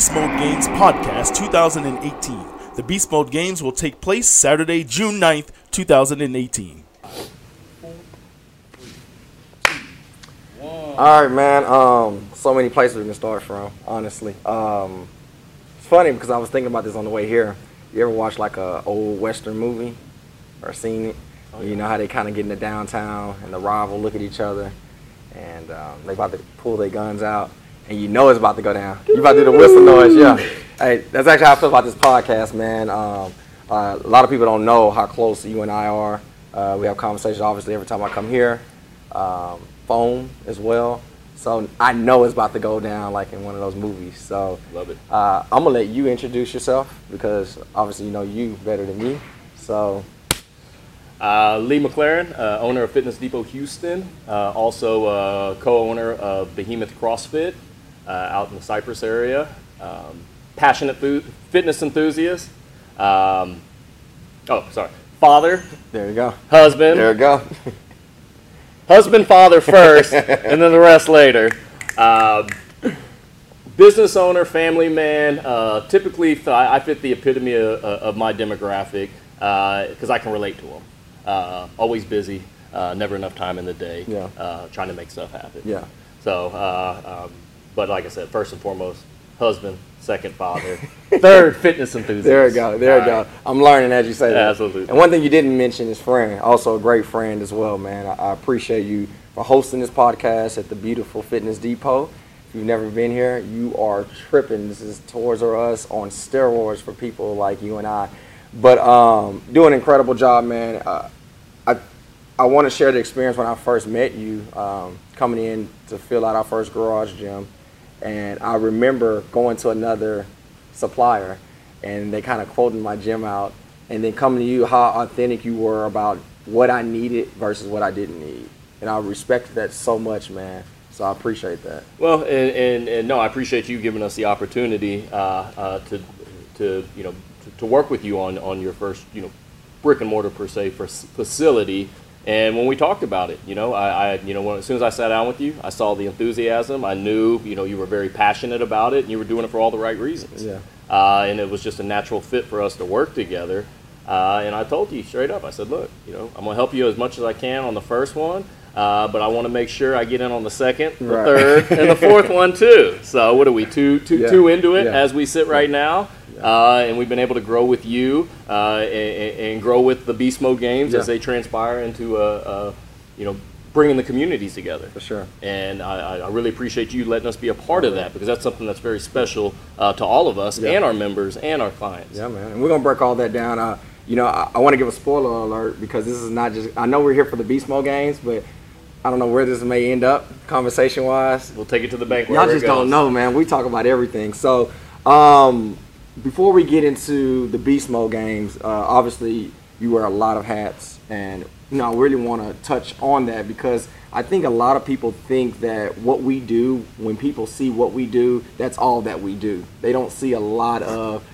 Beast Mode Games Podcast 2018. The Beast Mode Games will take place Saturday, June 9th, 2018. All right, man. Um, so many places we can start from. Honestly, um, it's funny because I was thinking about this on the way here. You ever watch like a old western movie or seen it? You know how they kind of get in the downtown and the rival look at each other, and um, they about to pull their guns out, and you know it's about to go down. You about to do the whistle noise, yeah. Hey, that's actually how I feel about this podcast, man. Um, uh, a lot of people don't know how close you and I are. Uh, we have conversations obviously every time I come here. Um, phone as well. So I know it's about to go down like in one of those movies. So Love it. Uh, I'm gonna let you introduce yourself because obviously you know you better than me. So Uh, Lee McLaren, uh, owner of Fitness Depot Houston, uh, also uh, co-owner of Behemoth CrossFit uh, out in the Cypress area. Um, passionate fitness enthusiast. Um, oh, sorry. Father, there you go. husband, There you go. husband, father first, and then the rest later. Um, business owner, family man. Uh, typically, th- I fit the epitome of, of my demographic because I can relate to them. Uh, always busy, uh, never enough time in the day. Yeah. Uh, trying to make stuff happen. Yeah. So, uh, um, but like I said, first and foremost, husband, second father, third fitness enthusiast. There you go. There you All go. right. I'm learning as you say that. Absolutely. And one thing you didn't mention is friend. Also a great friend as well, man. I, I appreciate you for hosting this podcast at the beautiful Fitness Depot. If you've never been here, you are tripping. This is Toys R Us on steroids for people like you and I. But um, do an incredible job, man. Uh, I I want to share the experience when I first met you, um, coming in to fill out our first garage gym, and I remember going to another supplier, and they kind of quoted my gym out, and then coming to you, how authentic you were about what I needed versus what I didn't need, and I respect that so much, man. So I appreciate that. Well, and, and, and no, I appreciate you giving us the opportunity uh, uh, to, to you know to, to work with you on, on your first you know brick and mortar per se for facility. And when we talked about it, you know, I, I you know when, as soon as I sat down with you, I saw the enthusiasm. I knew you know you were very passionate about it, and you were doing it for all the right reasons. Yeah. Uh, and it was just a natural fit for us to work together. Uh, and I told you straight up, I said, look, you know, I'm gonna help you as much as I can on the first one, uh, but I want to make sure I get in on the second, the Right. third, and the fourth one too. So what are we two, two, Yeah. two into it Yeah. as we sit right now? Uh, and we've been able to grow with you uh, and, and grow with the Beast Mode games as they transpire into a, a, you know, bringing the communities together. For sure. And I, I- really appreciate you letting us be a part of that because that's something that's very special uh, to all of us Yeah. and our members and our clients. Yeah, man. And we're gonna break all that down. Uh, you know, I, I want to give a spoiler alert because this is not just. I know we're here for the Beast Mode games, but I don't know where this may end up conversation wise. We'll take it to the bank. Y'all just don't know, man. We talk about everything. So, um, before we get into the Beast Mode games, uh, obviously you wear a lot of hats, and you know I really want to touch on that because I think a lot of people think that what we do, when people see what we do, that's all that we do. They don't see a lot of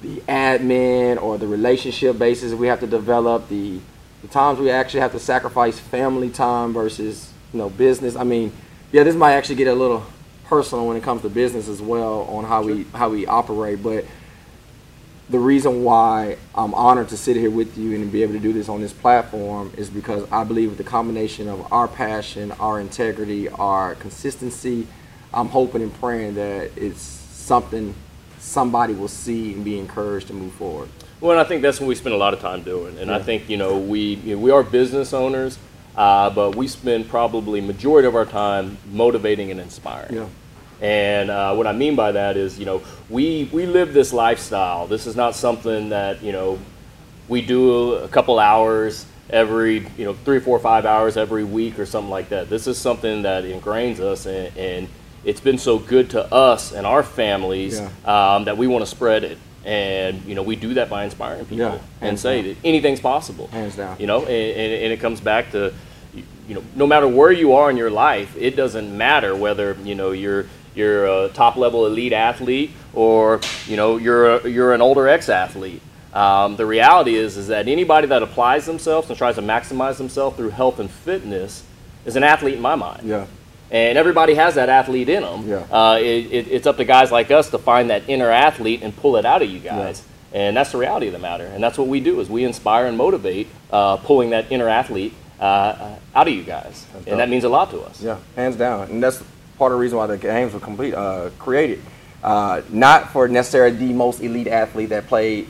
the admin or the relationship basis we have to develop, the the times we actually have to sacrifice family time versus you know business. I mean, yeah, this might actually get a little personal when it comes to business as well on how we how we operate, but the reason why I'm honored to sit here with you and be able to do this on this platform is because I believe with the combination of our passion, our integrity, our consistency, I'm hoping and praying that it's something somebody will see and be encouraged to move forward. Well, and I think that's what we spend a lot of time doing. And I think you know we you know, we are business owners, uh, but we spend probably majority of our time motivating and inspiring. Yeah. And uh, what I mean by that is, you know, we we live this lifestyle. This is not something that you know we do a couple hours every you know three, four, five hours every week or something like that. This is something that ingrains us, and, and it's been so good to us and our families um, that we want to spread it. And you know, we do that by inspiring people Yeah, and say down. that anything's possible. Hands down. You know, and, and, and it comes back to you know, no matter where you are in your life, it doesn't matter whether you know you're you're a top level elite athlete or you know you're a, you're an older ex athlete. Um, the reality is is that anybody that applies themselves and tries to maximize themselves through health and fitness is an athlete in my mind. Yeah. And everybody has that athlete in them. Yeah. Uh, it, it, it's up to guys like us to find that inner athlete and pull it out of you guys. And that's the reality of the matter. And that's what we do is we inspire and motivate uh, pulling that inner athlete uh, uh, out of you guys. and that means a lot to us. Yeah, hands down, and that's part of the reason why the games were complete uh, created. Uh, not for necessarily the most elite athlete that played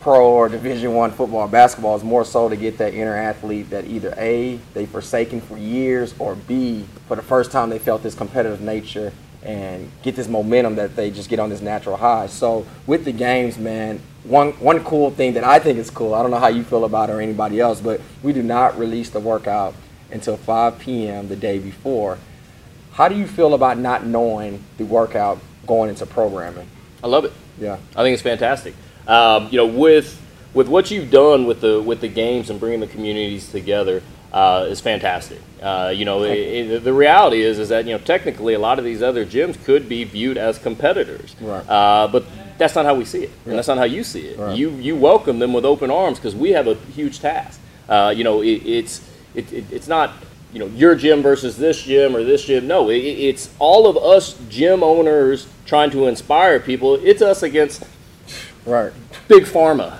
pro or Division One football or basketball. It's more so to get that inner athlete that either a they've forsaken for years, or b for the first time they felt this competitive nature and get this momentum that they just get on this natural high. So with the games, man, one one cool thing that I think is cool. I don't know how you feel about it or anybody else, but we do not release the workout until 5 p.m. the day before. How do you feel about not knowing the workout going into programming? I love it. Yeah. I think it's fantastic. Um, you know, with with what you've done with the with the games and bringing the communities together uh, is fantastic. Uh, you know, it, it, the reality is is that you know technically a lot of these other gyms could be viewed as competitors, Right. uh, but that's not how we see it, and that's not how you see it. Right. You you welcome them with open arms because we have a huge task. Uh, you know, it, it's it, it, it's not you know your gym versus this gym or this gym. No, it, it's all of us gym owners trying to inspire people. It's us against Right. big pharma,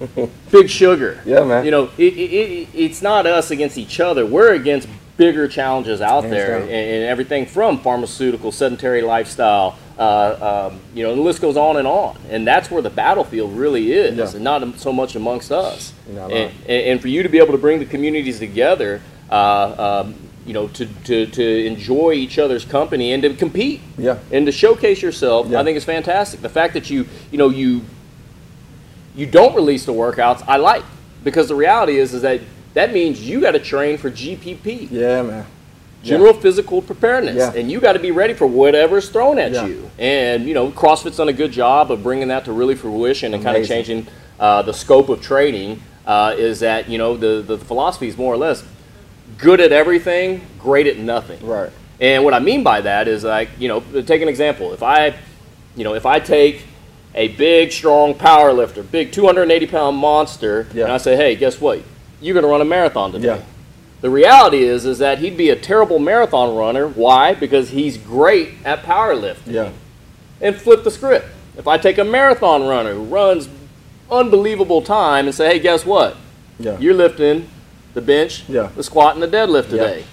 big sugar. Yeah, man. You know, it, it, it, it's not us against each other. We're against bigger challenges out Hands there, and, and everything from pharmaceutical, sedentary lifestyle. Uh, um, you know, the list goes on and on. And that's where the battlefield really is, Yeah. and not so much amongst us. And, and, and for you to be able to bring the communities together. Uh, um, you know, to, to, to enjoy each other's company and to compete Yeah. and to showcase yourself, Yeah. I think is fantastic. The fact that you, you know, you you don't release the workouts, I like because the reality is is that that means you got to train for GPP, Yeah, man. general physical preparedness, Yeah. and you got to be ready for whatever's thrown at Yeah. you. And you know, CrossFit's done a good job of bringing that to really fruition and kind of changing uh, the scope of training. Uh, is that you know the the philosophy is more or less good at everything, great at nothing. Right. And what I mean by that is like, you know, take an example. If I, you know, if I take a big, strong power lifter, big 280 pound monster, Yeah. and I say, hey, guess what? You're going to run a marathon today. Yeah. The reality is, is that he'd be a terrible marathon runner. Why? Because he's great at powerlifting. Yeah. And flip the script. If I take a marathon runner who runs unbelievable time and say, hey, guess what? Yeah. You're lifting the bench, Yeah. the squat, and the deadlift Yeah. today.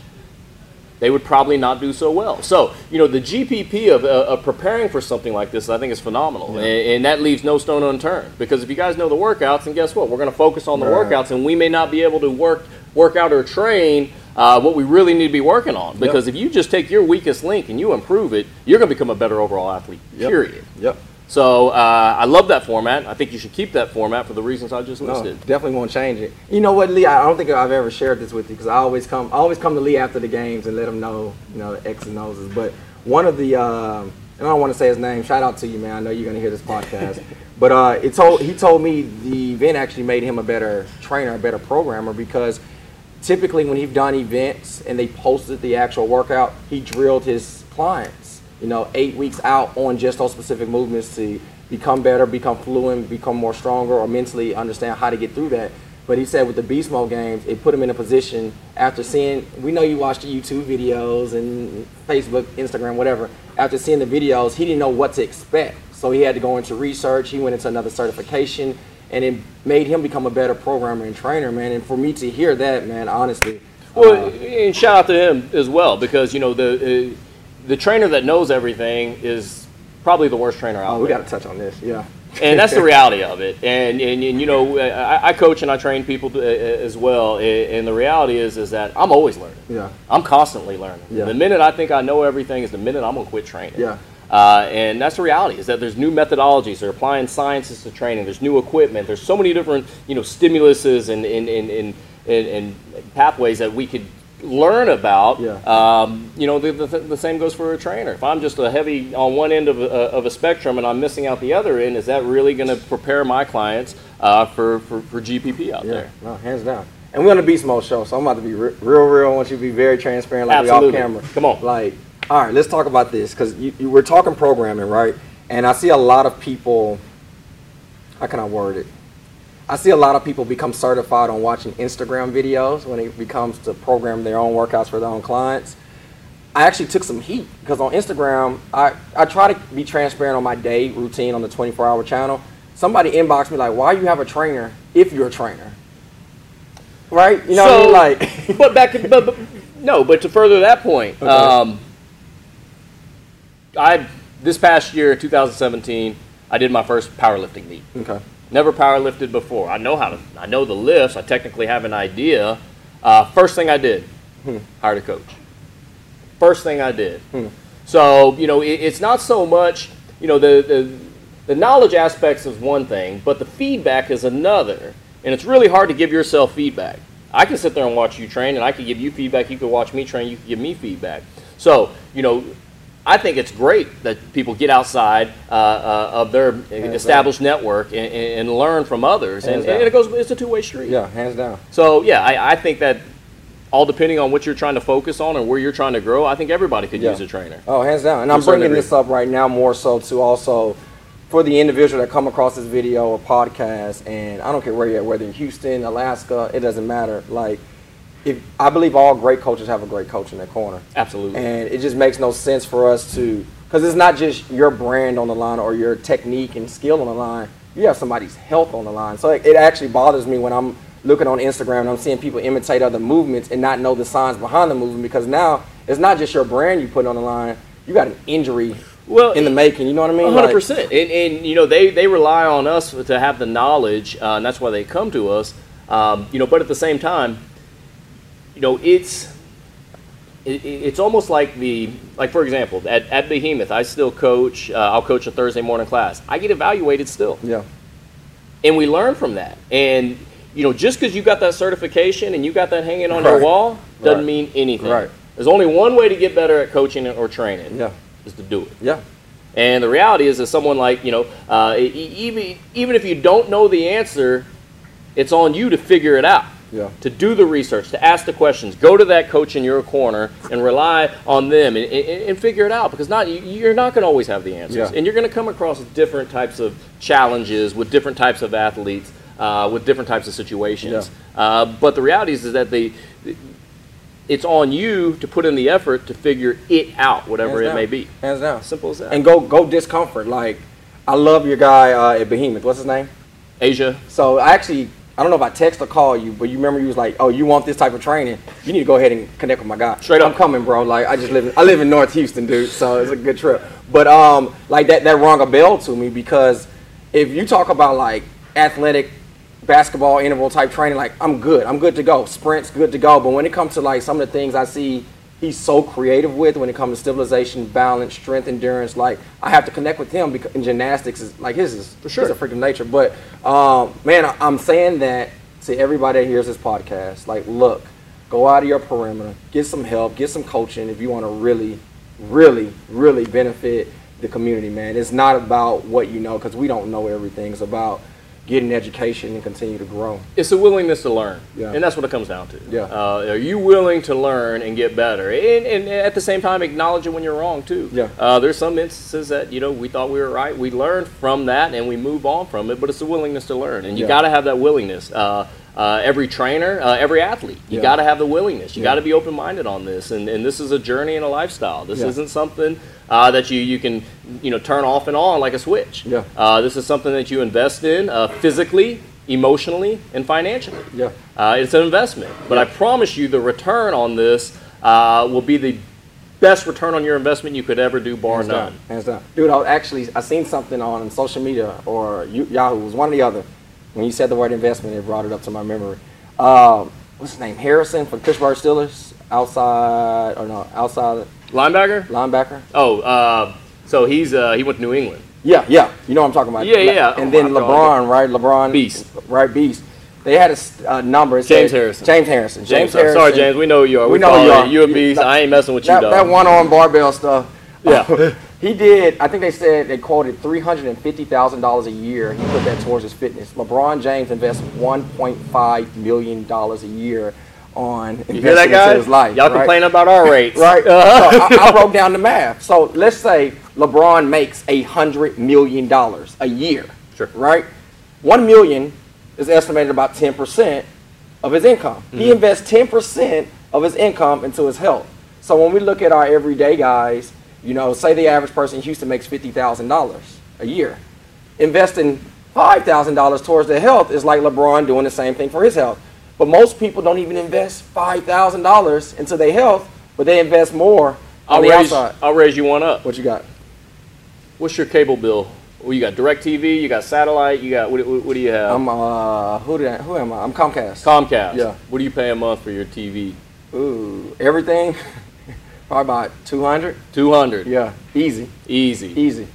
They would probably not do so well. So, you know, the GPP of, uh, of preparing for something like this, I think, is phenomenal. Yeah. And, and that leaves no stone unturned. Because if you guys know the workouts, and guess what? We're going to focus on the Right. workouts, and we may not be able to work, work out or train uh, what we really need to be working on. Because if you just take your weakest link and you improve it, you're going to become a better overall athlete, Yep. period. Yep. So uh, I love that format. I think you should keep that format for the reasons I just No, listed. definitely won't change it. You know what, Lee? I don't think I've ever shared this with you because I always come, I always come to Lee after the games and let him know, you know, the X's and O's. But one of the, um, and I don't want to say his name. Shout out to you, man. I know you're gonna hear this podcast. but uh, it told, he told me the event actually made him a better trainer, a better programmer because typically when he's done events and they posted the actual workout, he drilled his clients, you know, eight weeks out on just those specific movements to become better, become fluent, become more stronger, or mentally understand how to get through that. But he said with the beast mode games, it put him in a position after seeing. We know you watched the YouTube videos and Facebook, Instagram, whatever. After seeing the videos, he didn't know what to expect, so he had to go into research. He went into another certification, and it made him become a better programmer and trainer, man. And for me to hear that, man, honestly, Well, uh, and shout out to him as well because you know the uh, the trainer that knows everything is probably the worst trainer out oh, we got to touch on this, yeah. and that's the reality of it. And, and, and you know, I, I coach and I train people to, uh, as well. And the reality is, is that I'm always learning. Yeah. I'm constantly learning. Yeah. The minute I think I know everything is the minute I'm gonna quit training. Yeah. Uh, and that's the reality is that there's new methodologies. They're applying sciences to training. There's new equipment. There's so many different you know stimuluses and and, and, and, and, and pathways that we could learn about. Yeah. Um, you know, the, the, the same goes for a trainer. If I'm just a heavy on one end of a, of a spectrum and I'm missing out the other end, is that really going to prepare my clients uh, for, for, for GPP out Yeah, there? no, hands down. And we're on the Beast Mode show, so I'm about to be re- real, real. I want you to be very transparent, like Absolutely. off camera. Come on. Like, all right, let's talk about this because you, you, we're talking programming, right? And I see a lot of people. How can I word it? I see a lot of people become certified on watching Instagram videos when it becomes to program their own workouts for their own clients. I actually took some heat because on Instagram, I, I try to be transparent on my day routine on the 24 hour channel. Somebody inboxed me like, why you have a trainer if you're a trainer? Right? You know so, what I mean? Like, but back, but, but no, but to further that point, Okay. um, I this past year, 2017, I did my first powerlifting meet. okay. Never powerlifted before. I know how to. I know the lifts. I technically have an idea. Uh, first thing I did, hired a coach. First thing I did. So you know, it, it's not so much. You know, the, the the knowledge aspects is one thing, but the feedback is another. And it's really hard to give yourself feedback. I can sit there and watch you train, and I can give you feedback. You can watch me train. You can give me feedback. So you know, I think it's great that people get outside uh, uh, of their established network and, and learn from others, and, down. and it goes. It's a two-way street. Yeah, hands down. So yeah, I, I think that all depending on what you're trying to focus on and where you're trying to grow, I think everybody could Yeah. use a trainer. Oh, hands down. And I'm bringing this up right now more so to also for the individual that come across this video or podcast, and I don't care where you're at, whether you're Houston, Alaska, it doesn't matter. Like, if I believe all great coaches have a great coach in their corner. Absolutely. And it just makes no sense for us to, because it's not just your brand on the line or your technique and skill on the line. You have somebody's health on the line. So it, it actually bothers me when I'm looking on Instagram and I'm seeing people imitate other movements and not know the signs behind the movement because now it's not just your brand you put on the line. You got an injury Well, in the making. You know what I mean? hundred Like, percent, and, and you know they, they rely on us to have the knowledge, uh, and that's why they come to us. Um, you know, but at the same time, you know it's it, it- it's almost like the like for example at, at Behemoth, I still coach. Uh, I'll coach a Thursday morning class. I get evaluated still, Yeah. and we learn from that. And you know, just because you got that certification and you got that hanging on your wall doesn't Right. mean anything. Right. There's only one way to get better at coaching or training. Yeah. Is to do it. Yeah. And the reality is that someone like, you know, uh, even, even if you don't know the answer, it's on you to figure it out. Yeah. To do the research, to ask the questions, go to that coach in your corner and rely on them and, and, and figure it out because not you- you're not going to always have the answers, Yeah. and you're going to come across different types of challenges with different types of athletes, uh, with different types of situations. Uh, but the reality is, is that they, it's on you to put in the effort to figure it out, whatever Hands it down. may be. Hands down. Simple as that. And go go discomfort. Like, I love your guy uh, at Behemoth. What's his name? Asia. So I actually, I don't know if I text or call you, but you remember you was like, "Oh, you want this type of training? You need to go ahead and connect with my guy." Straight up. I'm coming, bro. Like I just live, in, I live in North Houston, dude. So it's a good trip. But um, like that, that rung a bell to me because if you talk about like athletic basketball interval type training, like I'm good, I'm good to go. Sprints, good to go. But when it comes to like some of the things I see he's so creative with when it comes to stabilization, balance, strength, endurance. Like I have to connect with him because in gymnastics is like his is for sure. A freak of nature. But um, man, I'm saying that to everybody that hears this podcast. Like, look, go out of your perimeter, get some help, get some coaching if you want to really, really, really benefit the community. Man, it's not about what you know because we don't know everything. It's about getting education and continue to grow. It's a willingness to learn, Yeah. and that's what it comes down to. Yeah. Uh, are you willing to learn and get better, and, and at the same time acknowledge it when you're wrong too? Yeah. Uh, there's some instances that you know we thought we were right, we learned from that, and we move on from it. But it's a willingness to learn, and you Yeah. got to have that willingness. Uh, uh, every trainer, uh, every athlete, you Yeah. got to have the willingness. You Yeah. got to be open-minded on this, and, and this is a journey and a lifestyle. This Yeah. isn't something uh, that you you can you know turn off and on like a switch. Yeah. Uh, this is something that you invest in uh, physically, emotionally, and financially. Yeah. Uh, it's an investment, but I promise you the return on this uh, will be the best return on your investment you could ever do, bar Hands none. down. Hands down. Dude, I actually I seen something on social media or Yahoo, was one or the other. When you said the word investment, it brought it up to my memory. Um, what's his name? Harrison from Pittsburgh Steelers, outside or no, outside Linebacker? linebacker. Oh, uh, so he's uh, he went to New England. Yeah, yeah. You know what I'm talking about. Yeah, yeah. And Oh, then LeBron, right? LeBron. Beast. Right, Beast. They had a uh, number. It James said- Harrison. James Harrison. James, sorry, Harrison. sorry, James. We know who you are. We We, know you are. You a beast. that- I ain't messing with you, That, dog. that one arm barbell stuff. Yeah. he did. I think they said they quoted three hundred and fifty thousand dollars a year. He put that towards his fitness. LeBron James invests one point five million dollars a year on investing You hear that, into guys? his life. Y'all right? complain about our rates. Right. so I, I broke down the math. So let's say LeBron makes a hundred million dollars a year. Sure. Right. One million is estimated about ten percent of his income. He mm-hmm. invests ten percent of his income into his health. So when we look at our everyday guys, you know, say the average person in Houston makes fifty thousand dollars a year, investing five thousand dollars towards their health is like LeBron doing the same thing for his health. But most people don't even invest five thousand dollars into their health, but they invest more I'll on the raise, outside. I'll raise you one up. What you got? What's your cable bill? Well, you got DirecTV, you got satellite, you got what, what, what do you have? I'm uh, who did I, who am I? I'm Comcast. Comcast. Yeah. What do you pay a month for your TV? Ooh, everything. Probably about two hundred. Two hundred. Yeah, easy, Easy. easy,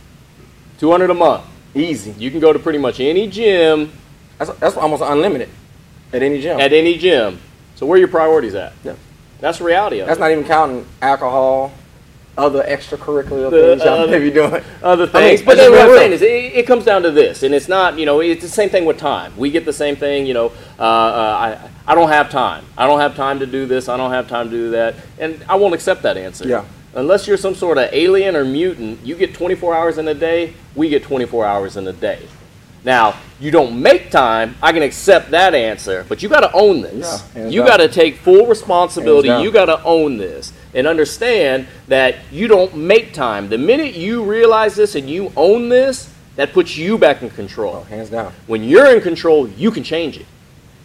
Two hundred a month. easy. You can go to pretty much any gym That's that's almost unlimited at any gym. at any gym. So where are your priorities at? Yeah. That's the reality of That's it. That's not even counting alcohol, other extracurricular The, things y'all may be doing. other I mean, things. but then what I'm saying is, it, it comes down to this, and it's not, you know, it's the same thing with time. We get the same thing, you know. Uh, uh, I I don't have time. I don't have time to do this. I don't have time to do that, and I won't accept that answer. Yeah. Unless you're some sort of alien or mutant, you get 24 hours in a day. We get 24 hours in a day. Now, you don't make time. I can accept that answer, but you got to own this. Yeah, you got to take full responsibility. You got to own this and understand that you don't make time. The minute you realize this and you own this, that puts you back in control. Oh, hands down. When you're in control, you can change it.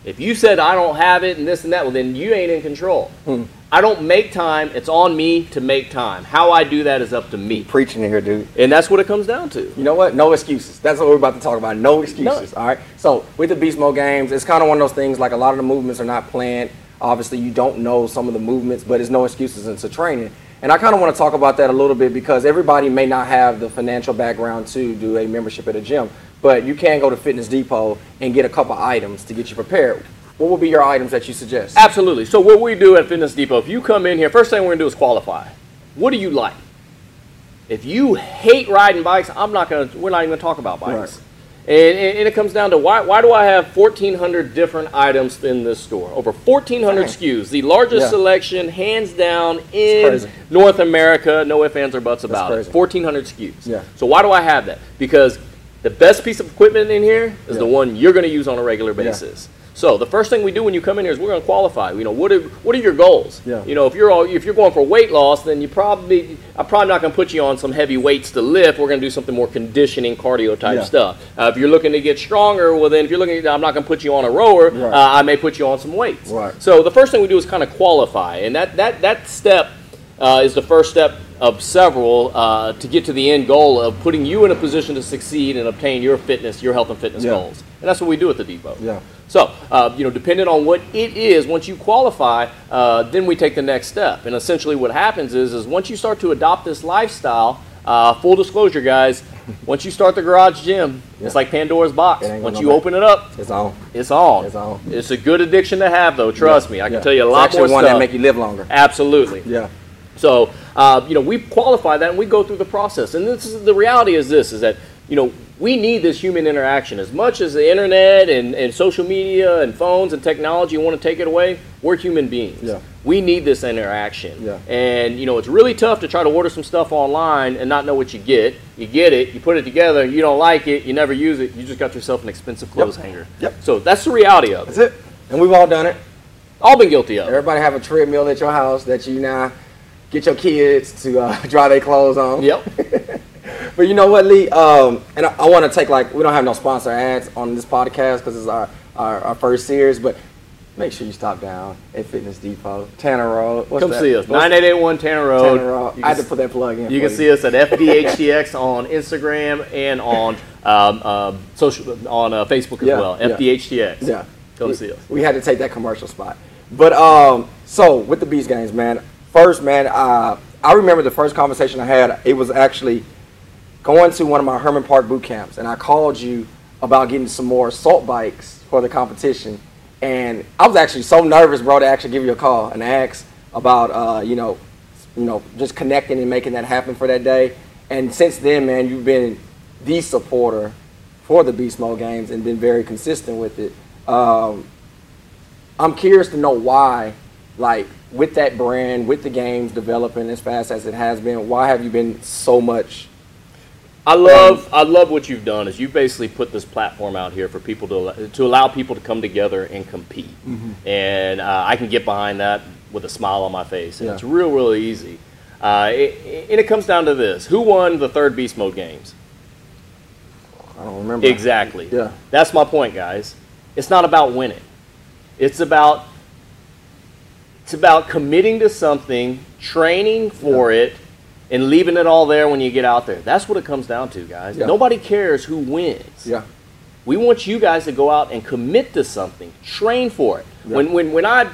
If you said I don't have it and this and that, well then you ain't in control. Hmm. I don't make time. It's on me to make time. How I do that is up to me. Preaching here, dude. And that's what it comes down to. You know what? No excuses. That's what we're about to talk about. No excuses. All right. So with the Beast Mode games, it's kind of one of those things. Like a lot of the movements are not planned. Obviously, you don't know some of the movements, but it's no excuses into training. And I kind of want to talk about that a little bit because everybody may not have the financial background to do a membership at a gym, but you can go to Fitness Depot and get a couple items to get you prepared. What would be your items that you suggest? Absolutely. So what we do at Fitness Depot, if you come in here, first thing we're gonna do is qualify. What do you like? If you hate riding bikes, I'm not gonna. We're not even gonna talk about bikes. Right. And, and, it comes down to why, why do I have 1,400 different items in this store? Over 1,400 SKUs. The largest Yeah. selection, hands down, in. North America. No ifs, ands, or buts about it. 1,400 SKUs. Yeah. So why do I have that? Because the best piece of equipment in here is the one you're going to use on a regular basis. So the first thing we do when you come in here is we're going to qualify. You know, what are what are your goals? Yeah. You know, if you're all if you're going for weight loss, then you probably I'm probably not going to put you on some heavy weights to lift. We're going to do something more conditioning, cardio type Yeah. stuff. Uh, if you're looking to get stronger, well then if you're looking, I'm not going to put you on a rower. Right. Uh, I may put you on some weights. Right. So the first thing we do is kind of qualify, and that that that step uh, is the first step of several uh, to get to the end goal of putting you in a position to succeed and obtain your fitness, your health and fitness Yeah. goals. And that's what we do at the depot. Yeah. So, uh, you know, depending on what it is, once you qualify, uh, then we take the next step. And essentially, what happens is, is once you start to adopt this lifestyle, uh, full disclosure, guys, once you start the garage gym, Yeah. it's like Pandora's box. Once you back. open it up, It's on. it's on. It's on. It's a good addiction to have, though. Trust me, I can Yeah. tell you a It's lot actually more one stuff. that make you live longer. Absolutely. Yeah. So, uh, you know, we qualify that and we go through the process. And this is the reality is this: is that you know we need this human interaction as much as the internet and, and social media and phones and technology want to take it away. We're human beings. Yeah. We need this interaction. Yeah. And you know, it's really tough to try to order some stuff online and not know what you get. You get it, you put it together, you don't like it, you never use it. You just got yourself an expensive clothes hanger. Yep. So that's the reality of it. That's it. And we've all done it. All been guilty of. it. Everybody have a treadmill at your house that you now get your kids to uh, dry their clothes on. Yep. But you know what, Lee? Um, and I, I want to take like we don't have no sponsor ads on this podcast because it's our, our our first series. But make sure you stop down at Fitness Depot, Tanner Road. What's Come that? see us. 9881 Tanner Road. Tanner Road. I had to put that plug in. You can see us at FDHTX on Instagram and on um, um, social on uh, Facebook as Yeah, well. FDHTX. Yeah. Come we, see us. We had to take that commercial spot. But um, so with the Beast Games, man. First, man, uh, I remember the first conversation I had. It was actually going to one of my Hermann Park boot camps, and I called you about getting some more Assault bikes for the competition. And I was actually so nervous, bro, to actually give you a call and ask about, uh, you know, you know, just connecting and making that happen for that day. And since then, man, you've been the supporter for the Beast Mode games and been very consistent with it. Um, I'm curious to know why, like with that brand, with the games developing as fast as it has been, why have you been so much? I love I love what you've done. Is you basically put this platform out here for people to to allow people to come together and compete, Mm-hmm. and uh, I can get behind that with a smile on my face, and Yeah. it's real, real easy. Uh, it, and it comes down to this: Who won the third beast mode games? I don't remember. Exactly. Yeah. That's my point, guys. It's not about winning. It's about it's about committing to something, training for it, and leaving it all there when you get out there. That's what it comes down to, guys. Yeah. Nobody cares who wins. Yeah. We want you guys to go out and commit to something, train for it. Yeah. When, when, when I,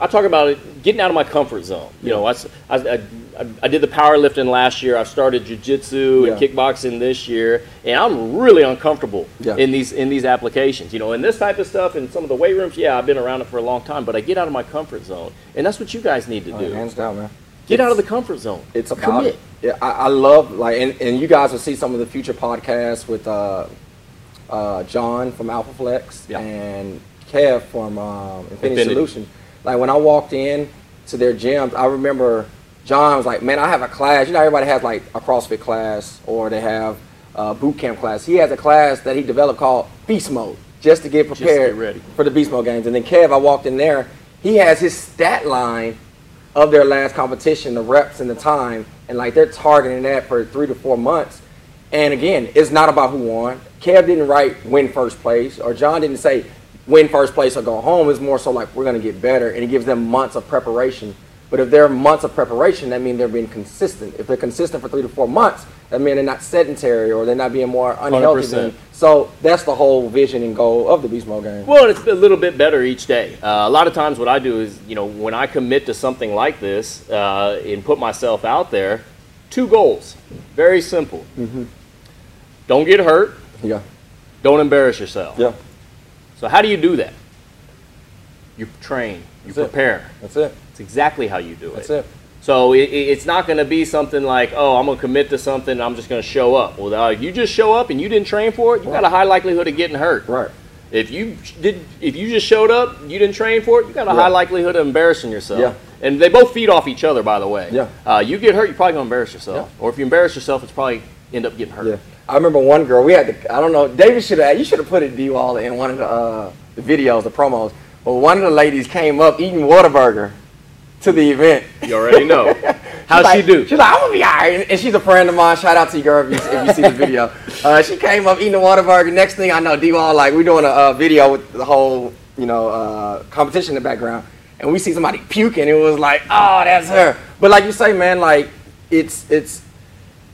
I talk about it, getting out of my comfort zone. You know, I, I- I- I- I did the powerlifting last year. I've started jujitsu and kickboxing this year, and I'm really uncomfortable Yeah. in these in these applications. You know, in this type of stuff, in some of the weight rooms, yeah, I've been around it for a long time, but I get out of my comfort zone, and that's what you guys need to Oh, do. hands down, man. Get out of the comfort zone. It's about commit. it. Yeah, I, I love like, and, and you guys will see some of the future podcasts with uh, uh, John from Alpha Flex Yeah. and Kev from um, Infinity, Infinity. Solutions. Like when I walked in to their gyms, I remember John was like, "Man, I have a class. You know, everybody has like a CrossFit class or they have a boot camp class. He has a class that he developed called Beast Mode, just to get to get prepared ready. for the Beast Mode games. And then Kev, I walked in there. He has his stat line of their last competition, the reps and the time, and like they're targeting that for three to four months. And again, it's not about who won. Kev didn't write win first place, or John didn't say win first place or go home. It's more so like we're going to get better, and it gives them months of preparation. But if they're months of preparation, that means they're being consistent. If they're consistent for three to four months, that means they're not sedentary or they're not being more unhealthy. Than, so that's the whole vision and goal of the Beast Mode game. Well, it's a little bit better each day. Uh, a lot of times, what I do is, you know, when I commit to something like this uh, and put myself out there, two goals. Very simple. Mm-hmm. Don't get hurt. Yeah, Don't embarrass yourself. yeah, So, how do you do that? You train. You That's it. prepare. that's it. It's exactly how you do it. That's it. So it, it- it's not going to be something like, oh, I'm going to commit to something. And I'm just going to show up. Well, uh, if you just show up and you didn't train for it, you got a high likelihood of getting hurt. Right. If you did, if you just showed up, you didn't train for it, you got a Yeah. high likelihood of embarrassing yourself. Yeah. And they both feed off each other, by the way. Yeah. Uh, you get hurt, you're probably gonna embarrass yourself. Yeah. Or if you embarrass yourself, it's probably end up getting hurt. Yeah, I remember one girl. We had to. I don't know. David should have. You should have put it D Wall in one of the uh, the videos, the promos. But one of the ladies came up eating Whataburger to the event. You already know. She like- do? She's like, I'm gonna be alright. And she's a friend of mine. Shout out to you, girl, if you, if you see the video. Uh, she came up eating the Whataburger. Next thing I know, D Wall like we're doing a uh, video with the whole you know uh, competition in the background, and we see somebody puking. It was like, oh, that's her. But like you say, man, like it's it's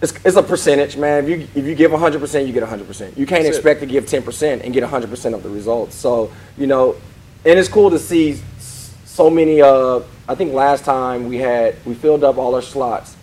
it's, it's a percentage, man. If you if you give 100%, you get 100%. You can't That's it. expect to give 10% and get 100% of the results. So, you know, and it's cool to see so many uh I think last time we had we filled up all our slots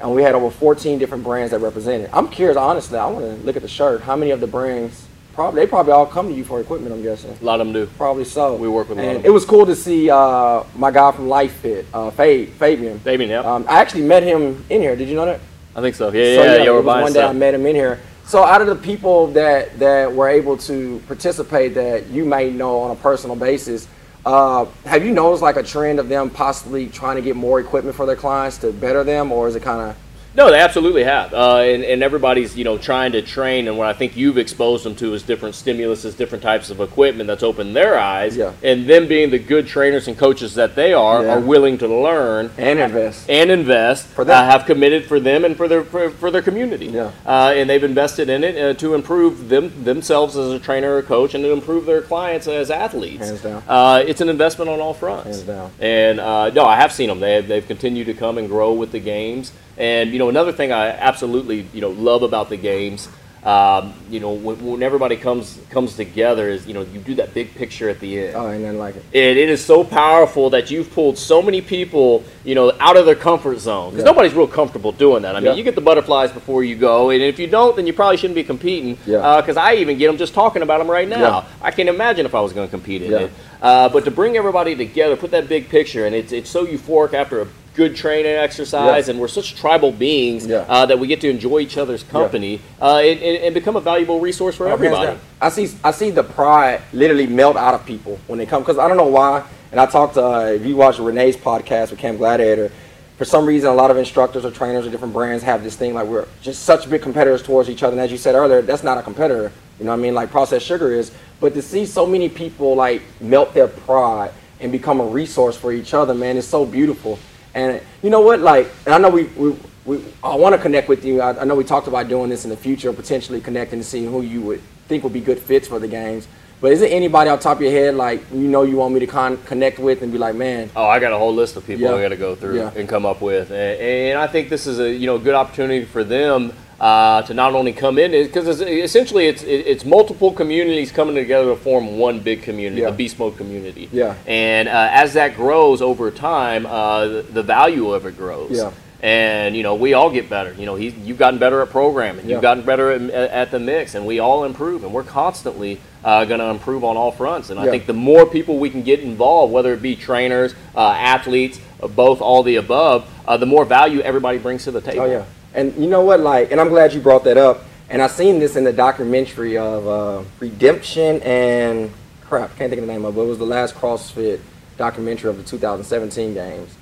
and we had over 14 different brands that represented. I'm curious honestly, I want to look at the shirt. How many of the brands probably they probably all come to you for equipment, I'm guessing. A lot of them do. Probably so. We work with and it was cool to see uh, my guy from Life Fit, uh, Fab, Fabian. Fabian, yeah. Um, I actually met him in here. Did you know that? I think so. Yeah, So, yeah, it were buying one day I met him in here. So out of the people that that were able to participate that you may know on a personal basis, uh, have you noticed like a trend of them possibly trying to get more equipment for their clients to better them, or is it kind of No, they absolutely have, uh, and, and everybody's you know trying to train. And what I think you've exposed them to is different stimuluses, different types of equipment that's opened their eyes. Yeah. And them being the good trainers and coaches that they are, Yeah. are willing to learn and invest? and invest. For them. uh, have committed for them and for their for, for their community. Yeah. Uh, and they've invested in it uh, to improve them themselves as a trainer or coach, and to improve their clients as athletes. Hands down. Uh, it's an investment on all fronts. Hands down. And uh, no, I have seen them. They have, they've continued to come and grow with the games. And you know, another thing I absolutely you know love about the games, um, you know, when, when everybody comes comes together, is you know you do that big picture at the end. Oh, ain't nothing like it. And it is so powerful that you've pulled so many people, you know, out of their comfort zone. Because Yeah. nobody's real comfortable doing that. I mean, Yeah. you get the butterflies before you go, and if you don't, then you probably shouldn't be competing. Yeah. Because I even get them just talking about them right now. Yeah. I can't imagine if I was going to compete in it. Uh, but to bring everybody together, put that big picture, and it's it's so euphoric after a good training exercise, Yeah. and we're such tribal beings Yeah. uh, that we get to enjoy each other's company uh, and, and, become a valuable resource for Oh, everybody. I see I see the pride literally melt out of people when they come because I don't know why. And I talked to uh, if you watch Renee's podcast with Camp Gladiator, for some reason a lot of instructors or trainers or different brands have this thing like we're just such big competitors towards each other. And as you said earlier, that's not a competitor. You know what I mean? Like processed sugar is. But to see so many people like melt their pride and become a resource for each other, man. It's so beautiful. And you know what? Like, and I know we, we, we I want to connect with you. I, I know we talked about doing this in the future, potentially connecting to see who you would think would be good fits for the games. But is there anybody off the top of your head, like you know, you want me to con- connect with and be like, man? Oh, I got a whole list of people Yeah. I got to go through Yeah. and come up with, and, and I think this is a you know good opportunity for them uh, to not only come in because it's, essentially it's it- it's multiple communities coming together to form one big community, Yeah. the Beast Mode community. Yeah. And uh, as that grows over time, uh, the, value of it grows. Yeah. And you know we all get better. You know he's, you've gotten better at programming. Yeah. You've gotten better at, at the mix, and we all improve. And we're constantly uh, going to improve on all fronts. And I think the more people we can get involved, whether it be trainers, uh, athletes, uh, both, all the above, uh, the more value everybody brings to the table. Oh yeah. And you know what? Like, and I'm glad you brought that up. And I seen this in the documentary of uh, Redemption and crap. Can't think of the name of it. But it was the last CrossFit documentary of the 2017 games.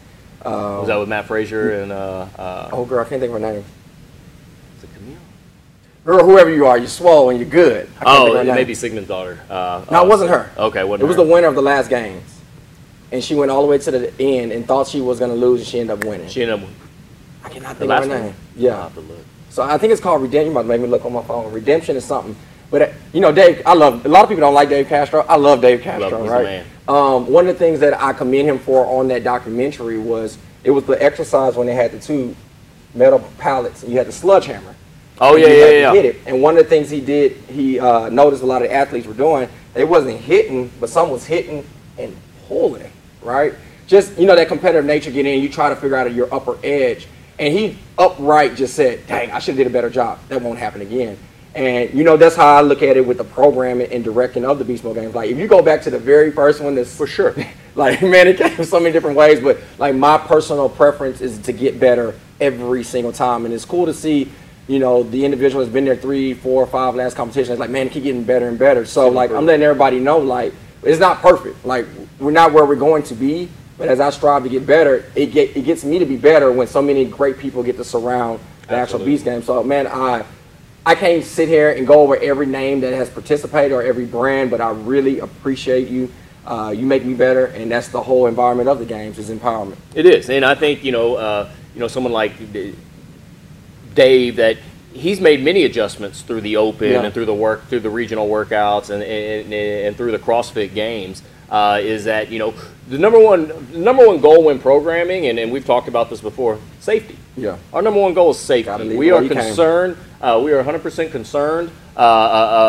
Um, Was that with Mat Fraser and uh, uh, oh girl, I can't think of her name. is it Camille? Girl, whoever you are, you're swole and you're good. I can't think Oh, it may be Sigmundsdottir. Uh, No, uh, it wasn't her. Okay, wasn't It was the winner of the last games. And she went all the way to the end and thought she was going to lose, and she ended up winning. She ended up. I cannot The think of last her one? name. I'll Yeah. have to look. So I think it's called Redemption. You might make me look on my phone. Redemption is something. But uh, you know, Dave, I love. A lot of people don't like Dave Castro. I love Dave Castro. him. He's the right? man. Um, one of the things that I commend him for on that documentary was it was the exercise when they had the two metal pallets and you had the sludge hammer. Oh yeah, you yeah, yeah. Hit it. And one of the things he did, he uh, noticed a lot of the athletes were doing. They wasn't hitting, but some was hitting and pulling. Right? Just you know that competitive nature getting in. You try to figure out your upper edge. And he upright just said, "Dang, I should have did a better job. That won't happen again." And you know that's how I look at it with the programming and directing of the Beast Mode games. Like if you go back to the very first one, that's For sure. like man, it came so many different ways. But like my personal preference is to get better every single time, and it's cool to see. You know, the individual has been there three, four, five last competitions. It's like, man, it keep getting better and better. So, like, I'm letting everybody know, like, it's not perfect. Like, we're not where we're going to be. But as I strive to get better, it get it gets me to be better when so many great people get to surround the actual Beast game. So, man, I I can't sit here and go over every name that has participated or every brand, but I really appreciate you. Uh, you make me better, and that's the whole environment of the games is empowerment. It is, and I think you know, uh, you know, someone like Dave that he's made many adjustments through the Open Yeah. and through the work through the regional workouts and and, and through the CrossFit Games. Uh, is that you know the number one number one goal when programming, and, and we've talked about this before, safety. Yeah. Our number one goal is safety. We are concerned. Uh, we are 100% concerned uh, uh,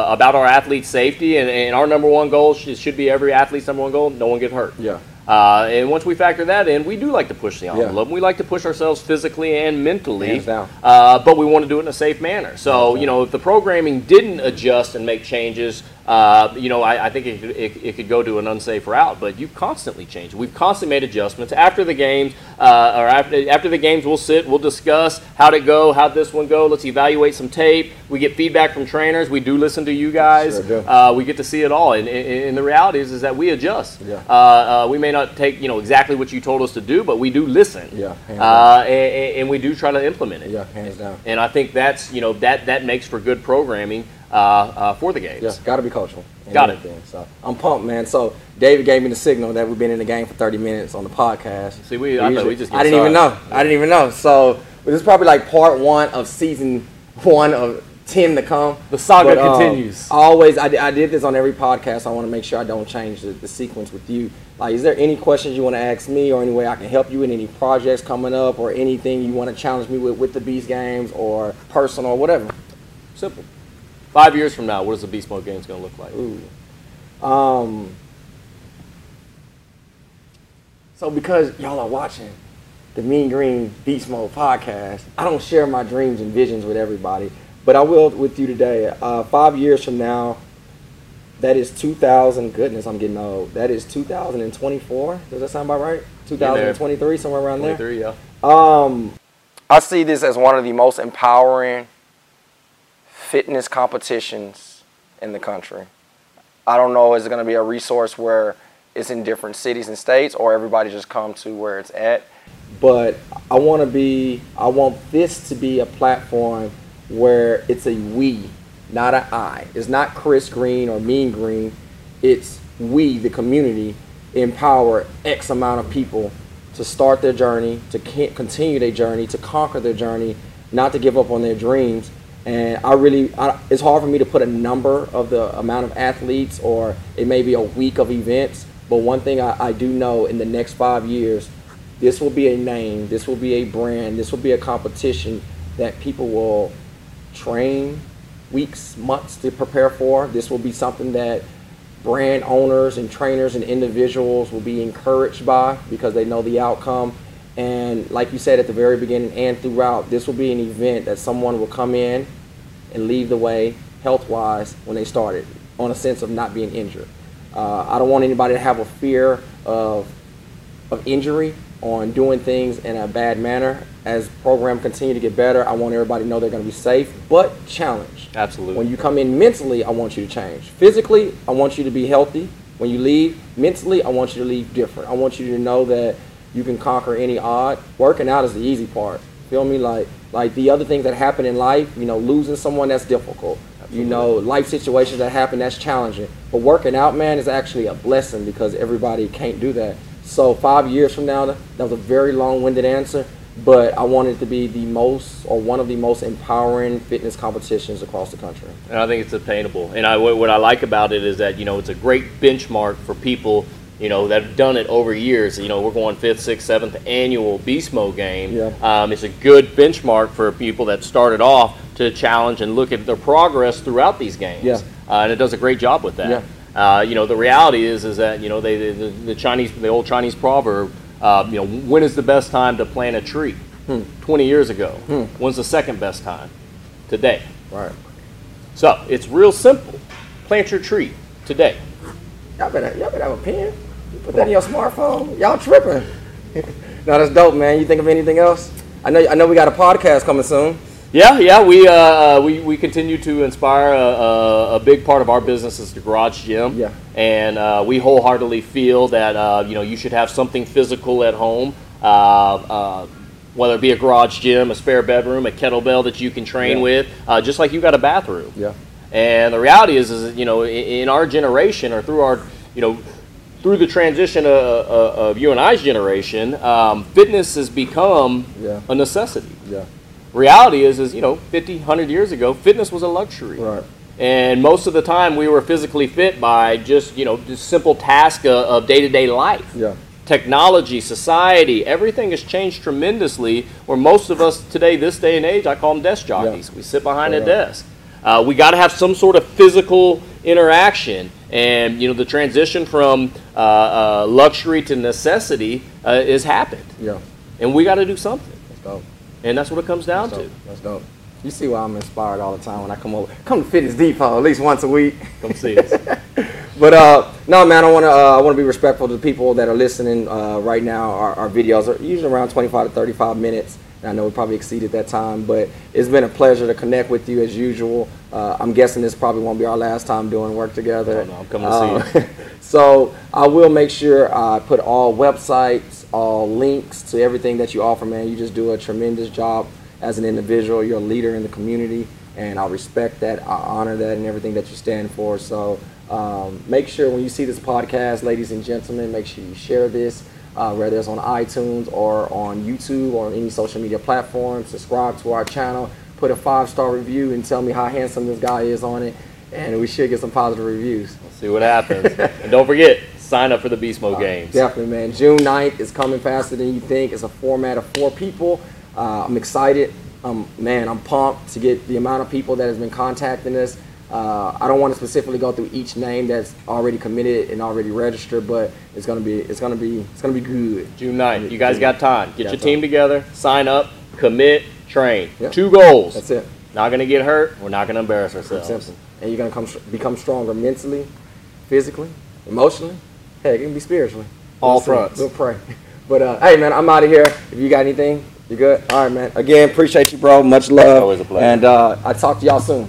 uh, about our athletes' safety, and, and our number one goal should, should be every athlete's number one goal: no one get hurt. Yeah. Uh, and once we factor that in, we do like to push the Yeah. envelope. We like to push ourselves physically and mentally. Uh, but we want to do it in a safe manner. So, you know, if the programming didn't adjust and make changes, uh, you know, I, I think it, could- it, it could go to an unsafe route. But you constantly change. We've constantly made adjustments after the games, uh, or after, after the games. We'll sit, we'll discuss how'd it go, how'd this one go. Let's evaluate some tape. We get feedback from trainers. We do listen to you guys. Sure. Uh, we get to see it all. And, and, and the reality is, is that we adjust. Yeah. Uh, uh, we may not take you know exactly what you told us to do, but we do listen. Yeah, Uh, and, and we do try to implement it. Yeah, hands down. And I think that's you know that that makes for good programming for the games. Yeah, got to be cultural. and Got it. everything. So I'm pumped, man. So David gave me the signal that we've been in the game for 30 minutes on the podcast. See, we- I thought we usually- just I didn't even know. started. I didn't even know. So this is probably like part one of season one of 10 to come. The saga But, um, continues. Always, I, I did this on every podcast. I want to make sure I don't change the, the sequence with you. Like, is there any questions you want to ask me, or any way I can help you in any projects coming up, or anything you want to challenge me with with the Beast Games, or personal, or whatever? Simple. Five years from now, what is the Beast Mode games going to look like? Ooh. Um. So because y'all are watching the Mean Green Beast Mode podcast, I don't share my dreams and visions with everybody, but I will with you today. Uh, five years from now, that is 2000. Goodness, I'm getting old. That is 2024. Does that sound about right? 2023, somewhere around there. 23, yeah. Um, I see this as one of the most empowering fitness competitions in the country. I don't know, is it going to be a resource where it's in different cities and states or everybody just come to where it's at? But I want to be, I want this to be a platform where it's a we, not an I. It's not Chris Green or Mean Green. It's we, the community, empower X amount of people to start their journey, to continue their journey, to conquer their journey, not to give up on their dreams. And I really, I, it's hard for me to put a number of the amount of athletes, or it may be a week of events. But one thing I, I do know in the next five years, this will be a name, this will be a brand, this will be a competition that people will train weeks, months to prepare for. This will be something that brand owners and trainers and individuals will be encouraged by because they know the outcome. And like you said at the very beginning and throughout, this will be an event that someone will come in and leave the way health wise when they started on a sense of not being injured. Uh, I don't want anybody to have a fear of, of injury on doing things in a bad manner. As program continue to get better, I want everybody to know they're going to be safe, but challenged. Absolutely. When you come in mentally, I want you to change. Physically, I want you to be healthy. When you leave, mentally, I want you to leave different. I want you to know that you can conquer any odd. Working out is the easy part. Feel me? Like like the other things that happen in life, you know, losing someone that's difficult. You know, life situations that happen that's challenging. But working out, man, is actually a blessing because everybody can't do that. So five years from now, that was a very long-winded answer, but I want it to be the most or one of the most empowering fitness competitions across the country. And I think it's attainable. And I, what I like about it is that you know it's a great benchmark for people you know that have done it over years. You know we're going fifth, sixth, seventh annual Beast Mode game. Yeah. Um, it's a good benchmark for people that started off to challenge and look at their progress throughout these games. Yeah. Uh, and it does a great job with that. Yeah. Uh, you know the reality is is that you know they the, the Chinese the old Chinese proverb. Uh, you know when is the best time to plant a tree? Hmm. Twenty years ago. When's the second best time? Today. Right. So it's real simple. Plant your tree today. Y'all better, y'all better have a pen. You put that in your smartphone. Y'all tripping. no, that's dope, man. You think of anything else? I know, I know we got a podcast coming soon. Yeah, yeah. We uh, uh, we, we continue to inspire. A, a, a big part of our business is the garage gym. Yeah. And uh, we wholeheartedly feel that uh, you know you should have something physical at home. Uh, uh, whether it be a garage gym, a spare bedroom, a kettlebell that you can train Yeah. with, uh, just like you got a bathroom. Yeah. And the reality is, is you know, in, in our generation or through our, you know, through the transition of, of, you and I's generation, um, fitness has become Yeah. a necessity. Yeah. Reality is, is you know, 50, 100 years ago, fitness was a luxury. Right. And most of the time, we were physically fit by just, you know, just simple tasks of, of day-to-day life Yeah. technology, society, everything has changed tremendously. Where most of us today, this day and age, I call them desk jockeys. We sit behind a Yeah. desk. Uh, we got to have some sort of physical interaction, and you know the transition from uh, uh, luxury to necessity uh, is happened, Yeah. and we got to do something, That's dope. and that's what it comes down That's to. That's dope. You see why I'm inspired all the time when I come over. Come to Fitness Depot at least once a week. Come see us. But uh, no, man, I want to uh, I want to be respectful to the people that are listening uh, right now. Our, our videos are usually around 25 to 35 minutes. I know we probably exceeded that time, but it's been a pleasure to connect with you as usual. Uh, I'm guessing this probably won't be our last time doing work together. Oh, no, I'm coming to see you. so I will make sure I put all websites, all links to everything that you offer, man. You just do a tremendous job as an individual. You're a leader in the community, and I respect that. I honor that and everything that you stand for. So um, make sure when you see this podcast, ladies and gentlemen, make sure you share this, uh, whether it's on iTunes or on YouTube or on any social media platform. Subscribe to our channel, put a five star review, and tell me how handsome this guy is on it. And we should get some positive reviews. see what happens, and don't forget, sign up for the Beast Mode games. Definitely, man. June 9th is coming faster than you think. It's a format of four people. Uh, I'm excited. Um, man, I'm pumped to get the amount of people that has been contacting us. Uh, I don't want to specifically go through each name that's already committed and already registered, but it's gonna be it's gonna be it's gonna be good. June 9th. You guys got time. Get Got your team together, sign up, commit, train. Yep. Two goals. That's it. Not going to get hurt. We're not going to embarrass ourselves. Simpson. And you're gonna come become stronger mentally, physically, emotionally. Heck, it can be spiritually. All We'll fronts. We'll pray. But uh, hey, man, I'm out of here. If you got anything, you good? All right, man. Again, appreciate you, bro. Much love. Always a pleasure. And uh, I'll talk to y'all soon.